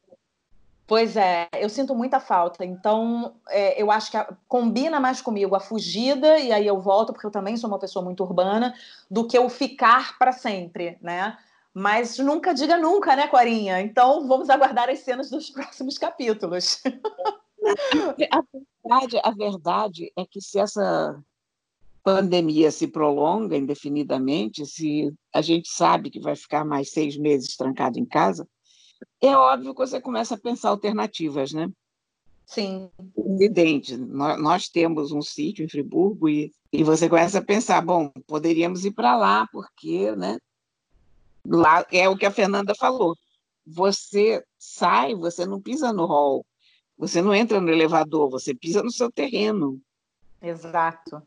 Pois é, eu sinto muita falta. Então, é, eu acho que a, combina mais comigo a fugida, e aí eu volto, porque eu também sou uma pessoa muito urbana, do que o ficar para sempre, né? Mas nunca diga nunca, né, Corinha? Então, vamos aguardar as cenas dos próximos capítulos. A verdade, a verdade é que se essa pandemia se prolonga indefinidamente, se a gente sabe que vai ficar mais seis meses trancado em casa, é óbvio que você começa a pensar alternativas, né? Sim. Evidente. Nós, nós temos um sítio em Friburgo e, e você começa a pensar, bom, poderíamos ir para lá, porque, né? Lá é o que a Fernanda falou. você sai, você não pisa no hall, você não entra no elevador, você pisa no seu terreno. Exato.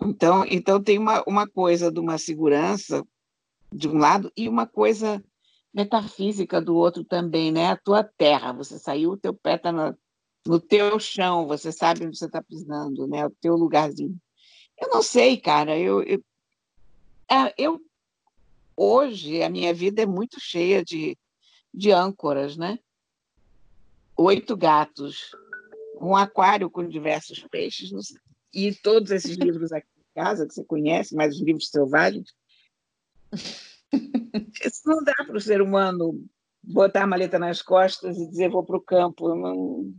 Então, então tem uma, uma coisa de uma segurança de um lado e uma coisa metafísica do outro também, né? A tua terra, você saiu, o teu pé está no, no teu chão, você sabe onde você está pisando, né? O teu lugarzinho. Eu não sei, cara. Eu, eu, é, eu hoje a minha vida é muito cheia de, de âncoras, né? Oito gatos, um aquário com diversos peixes e todos esses livros aqui em casa que você conhece, mais os livros selvagens. Isso não dá para o ser humano botar a maleta nas costas e dizer vou para o campo. Não...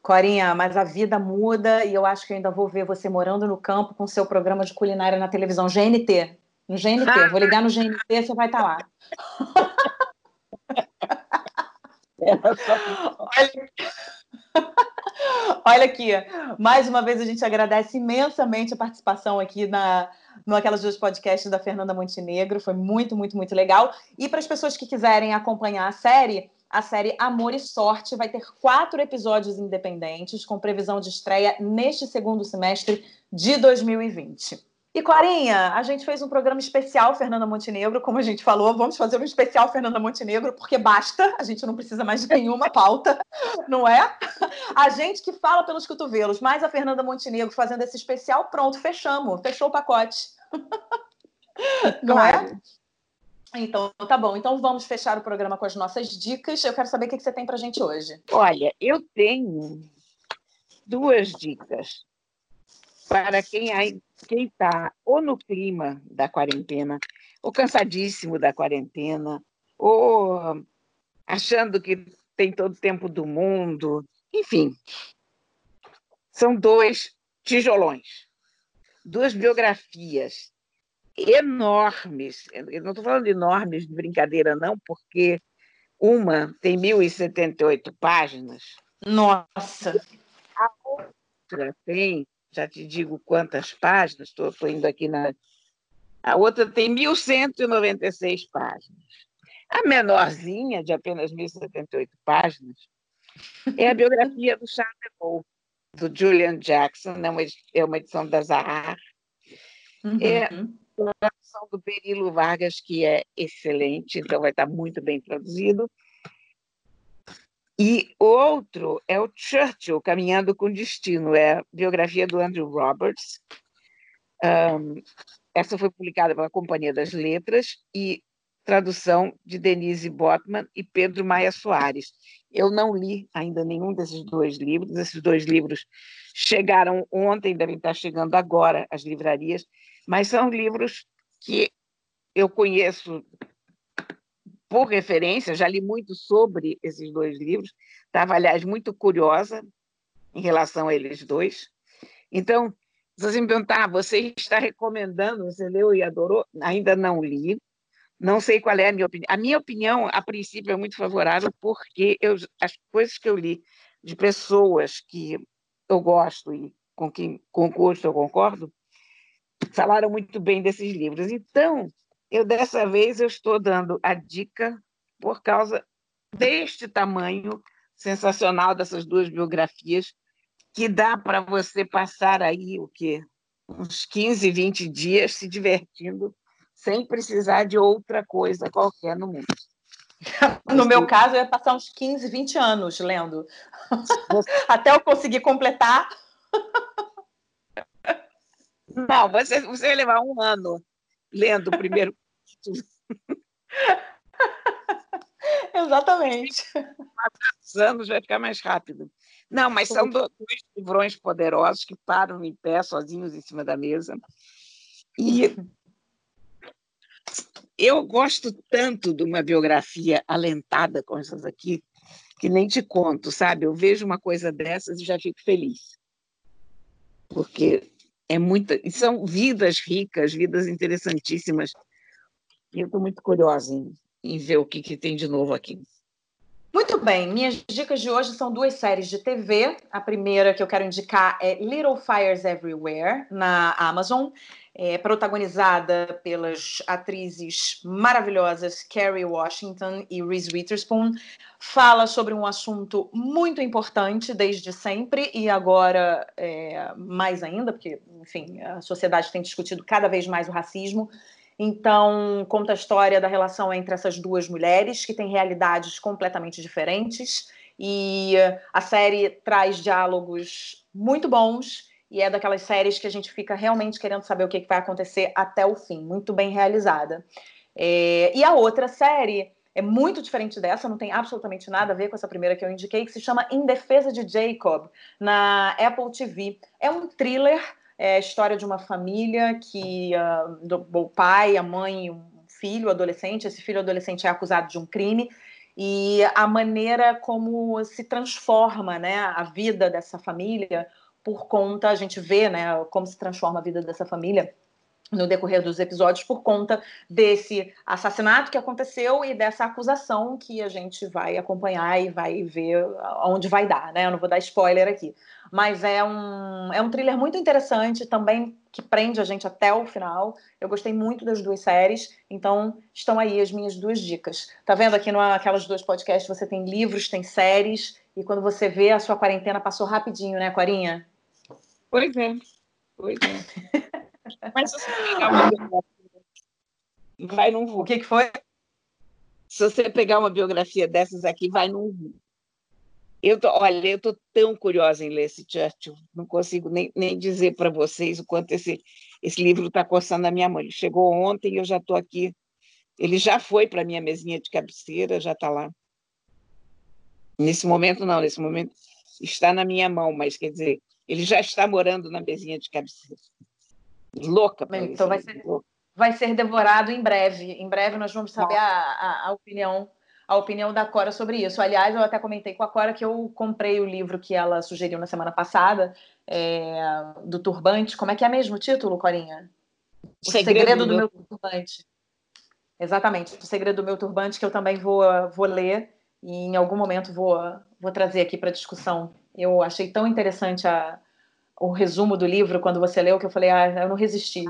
Corinha, mas a vida muda e eu acho que ainda vou ver você morando no campo com seu programa de culinária na televisão GNT. No GNT, vou ligar no GNT, você vai estar tá lá. Olha... Olha aqui, mais uma vez a gente agradece imensamente a participação aqui na, no Aquelas Duas Podcasts da Fernanda Montenegro. Foi muito, muito, muito legal. E para as pessoas que quiserem acompanhar a série, a série Amor e Sorte vai ter quatro episódios independentes, com previsão de estreia neste segundo semestre de 2020. E Clarinha, a gente fez um programa especial Fernanda Montenegro, como a gente falou, vamos fazer um especial Fernanda Montenegro, porque basta, a gente não precisa mais de nenhuma pauta, não é? A gente que fala pelos cotovelos, mais a Fernanda Montenegro fazendo esse especial, pronto, fechamos, fechou o pacote. Não é? Então, tá bom. Então vamos fechar o programa com as nossas dicas. Eu quero saber o que você tem para gente hoje. Olha, eu tenho duas dicas para quem quem está ou no clima da quarentena, ou cansadíssimo da quarentena, ou achando que tem todo o tempo do mundo, enfim. São dois tijolões, duas biografias enormes. Eu não estou falando de enormes de brincadeira, não, porque uma tem 1.078 páginas. Nossa! A outra tem já te digo quantas páginas, estou indo aqui na. A outra tem 1.196 páginas. A menorzinha, de apenas 1.078 páginas, é a biografia do Charles de Gaulle, do Julian Jackson, é uma, é uma edição da Zahar. Uhum. É a tradução do Berilo Vargas, que é excelente, então vai estar muito bem traduzido. E outro é o Churchill, Caminhando com Destino, é a biografia do Andrew Roberts. Um, essa foi publicada pela Companhia das Letras e tradução de Denise Botman e Pedro Maia Soares. Eu não li ainda nenhum desses dois livros, esses dois livros chegaram ontem, devem estar chegando agora às livrarias, mas são livros que eu conheço por referência, já li muito sobre esses dois livros, estava, aliás, muito curiosa em relação a eles dois. Então, se você me perguntar, ah, você está recomendando, você leu e adorou? Ainda não li, não sei qual é a minha opinião. A minha opinião, a princípio, é muito favorável, porque eu, as coisas que eu li de pessoas que eu gosto e com quem com gosto eu concordo, falaram muito bem desses livros. Então, eu dessa vez eu estou dando a dica por causa deste tamanho sensacional dessas duas biografias, que dá para você passar aí o quê? Uns 15, 20 dias se divertindo sem precisar de outra coisa qualquer no mundo. No meu caso, eu ia passar uns 15, 20 anos lendo. Até eu conseguir completar. Não, você, você vai levar um ano lendo o primeiro capítulo. Exatamente. Os anos vai ficar mais rápido. Não, mas são dois livrões poderosos que param em pé, sozinhos em cima da mesa. E eu gosto tanto de uma biografia alentada com essas aqui, que nem te conto, sabe? Eu vejo uma coisa dessas e já fico feliz. Porque é muita. E são vidas ricas, vidas interessantíssimas. E eu estou muito curiosa em, em ver o que, que tem de novo aqui. Muito bem, minhas dicas de hoje são duas séries de TV. A primeira que eu quero indicar é Little Fires Everywhere, na Amazon. É, protagonizada pelas atrizes maravilhosas Kerry Washington e Reese Witherspoon, fala sobre um assunto muito importante desde sempre e agora é, mais ainda, porque, enfim, a sociedade tem discutido cada vez mais o racismo. Então, conta a história da relação entre essas duas mulheres, que têm realidades completamente diferentes, e a série traz diálogos muito bons e é daquelas séries que a gente fica realmente querendo saber o que, vai acontecer até o fim, muito bem realizada. É, e a outra série é muito diferente dessa, não tem absolutamente nada a ver com essa primeira que eu indiquei, que se chama Em Defesa de Jacob, na Apple TV. É um thriller, é a história de uma família que uh, do, o pai, a mãe, um filho adolescente, esse filho adolescente é acusado de um crime, e a maneira como se transforma né, a vida dessa família por conta, a gente vê né, como se transforma a vida dessa família no decorrer dos episódios por conta desse assassinato que aconteceu e dessa acusação que a gente vai acompanhar e vai ver onde vai dar, né? Eu não vou dar spoiler aqui, mas é um é um thriller muito interessante também que prende a gente até o final. Eu gostei muito das duas séries, então estão aí as minhas duas dicas. Tá vendo aqui naquelas duas podcasts você tem livros, tem séries e quando você vê a sua quarentena passou rapidinho, né, Corinha? Pois é, pois é. Mas se você pegar uma biografia, vai num O que, que foi? Se você pegar uma biografia dessas aqui, vai num eu tô, olha, eu estou tão curiosa em ler esse Churchill, não consigo nem, nem dizer para vocês o quanto esse, esse livro está coçando a minha mão. Ele chegou ontem e eu já estou aqui. Ele já foi para a minha mesinha de cabeceira, já está lá. Nesse momento, não, nesse momento está na minha mão, mas quer dizer, ele já está morando na mesinha de cabeceira. Louca. Então vai ser, vai ser devorado em breve. Em breve nós vamos saber a, a, a, opinião a opinião da Cora sobre isso. Aliás, eu até comentei com a Cora que eu comprei o livro que ela sugeriu na semana passada, é, do Turbante. Como é que é mesmo o título, Corinha? O Segredo, Segredo do, do meu Turbante. Exatamente, o Segredo do Meu Turbante, que eu também vou, vou ler e em algum momento vou, vou trazer aqui para discussão eu achei tão interessante a, o resumo do livro quando você leu que eu falei, ah, eu não resisti.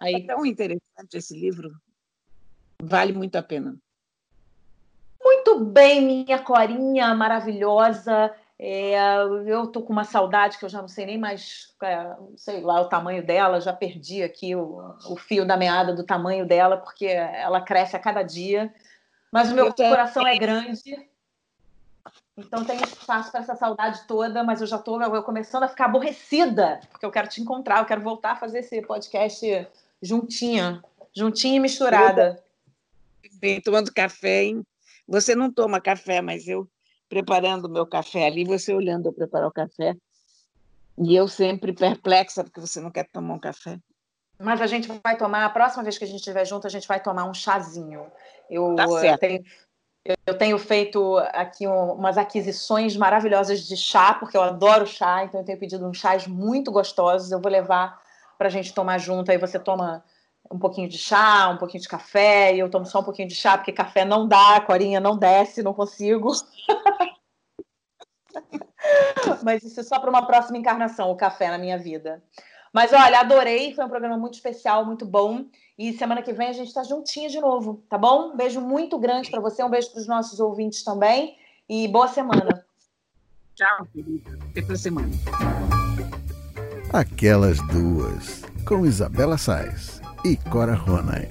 Aí... É tão interessante esse livro, vale muito a pena. Muito bem, minha corinha maravilhosa. É, eu tô com uma saudade que eu já não sei nem mais, é, sei lá, o tamanho dela, já perdi aqui o, o, fio da meada do tamanho dela, porque ela cresce a cada dia. Mas o meu coração é grande. Então tem espaço para essa saudade toda, mas eu já estou começando a ficar aborrecida, porque eu quero te encontrar, eu quero voltar a fazer esse podcast juntinha, juntinha e misturada. Bem, tomando café, hein? Você não toma café, mas eu preparando o meu café ali, você olhando eu preparar o café. E eu sempre perplexa, porque você não quer tomar um café. Mas a gente vai tomar, a próxima vez que a gente estiver junto, a gente vai tomar um chazinho. Eu tá certo. tenho eu tenho feito aqui umas aquisições maravilhosas de chá, porque eu adoro chá, então eu tenho pedido uns chás muito gostosos. Eu vou levar para a gente tomar junto. Aí você toma um pouquinho de chá, um pouquinho de café, e eu tomo só um pouquinho de chá, porque café não dá, a corinha não desce, não consigo. Mas isso é só para uma próxima encarnação, o café na minha vida. Mas olha, adorei, foi um programa muito especial, muito bom. E semana que vem a gente está juntinho de novo, tá bom? Um beijo muito grande para você, um beijo para os nossos ouvintes também. E boa semana. Tchau, querida. Até semana. Aquelas duas, com Isabela Sais e Cora Ronay.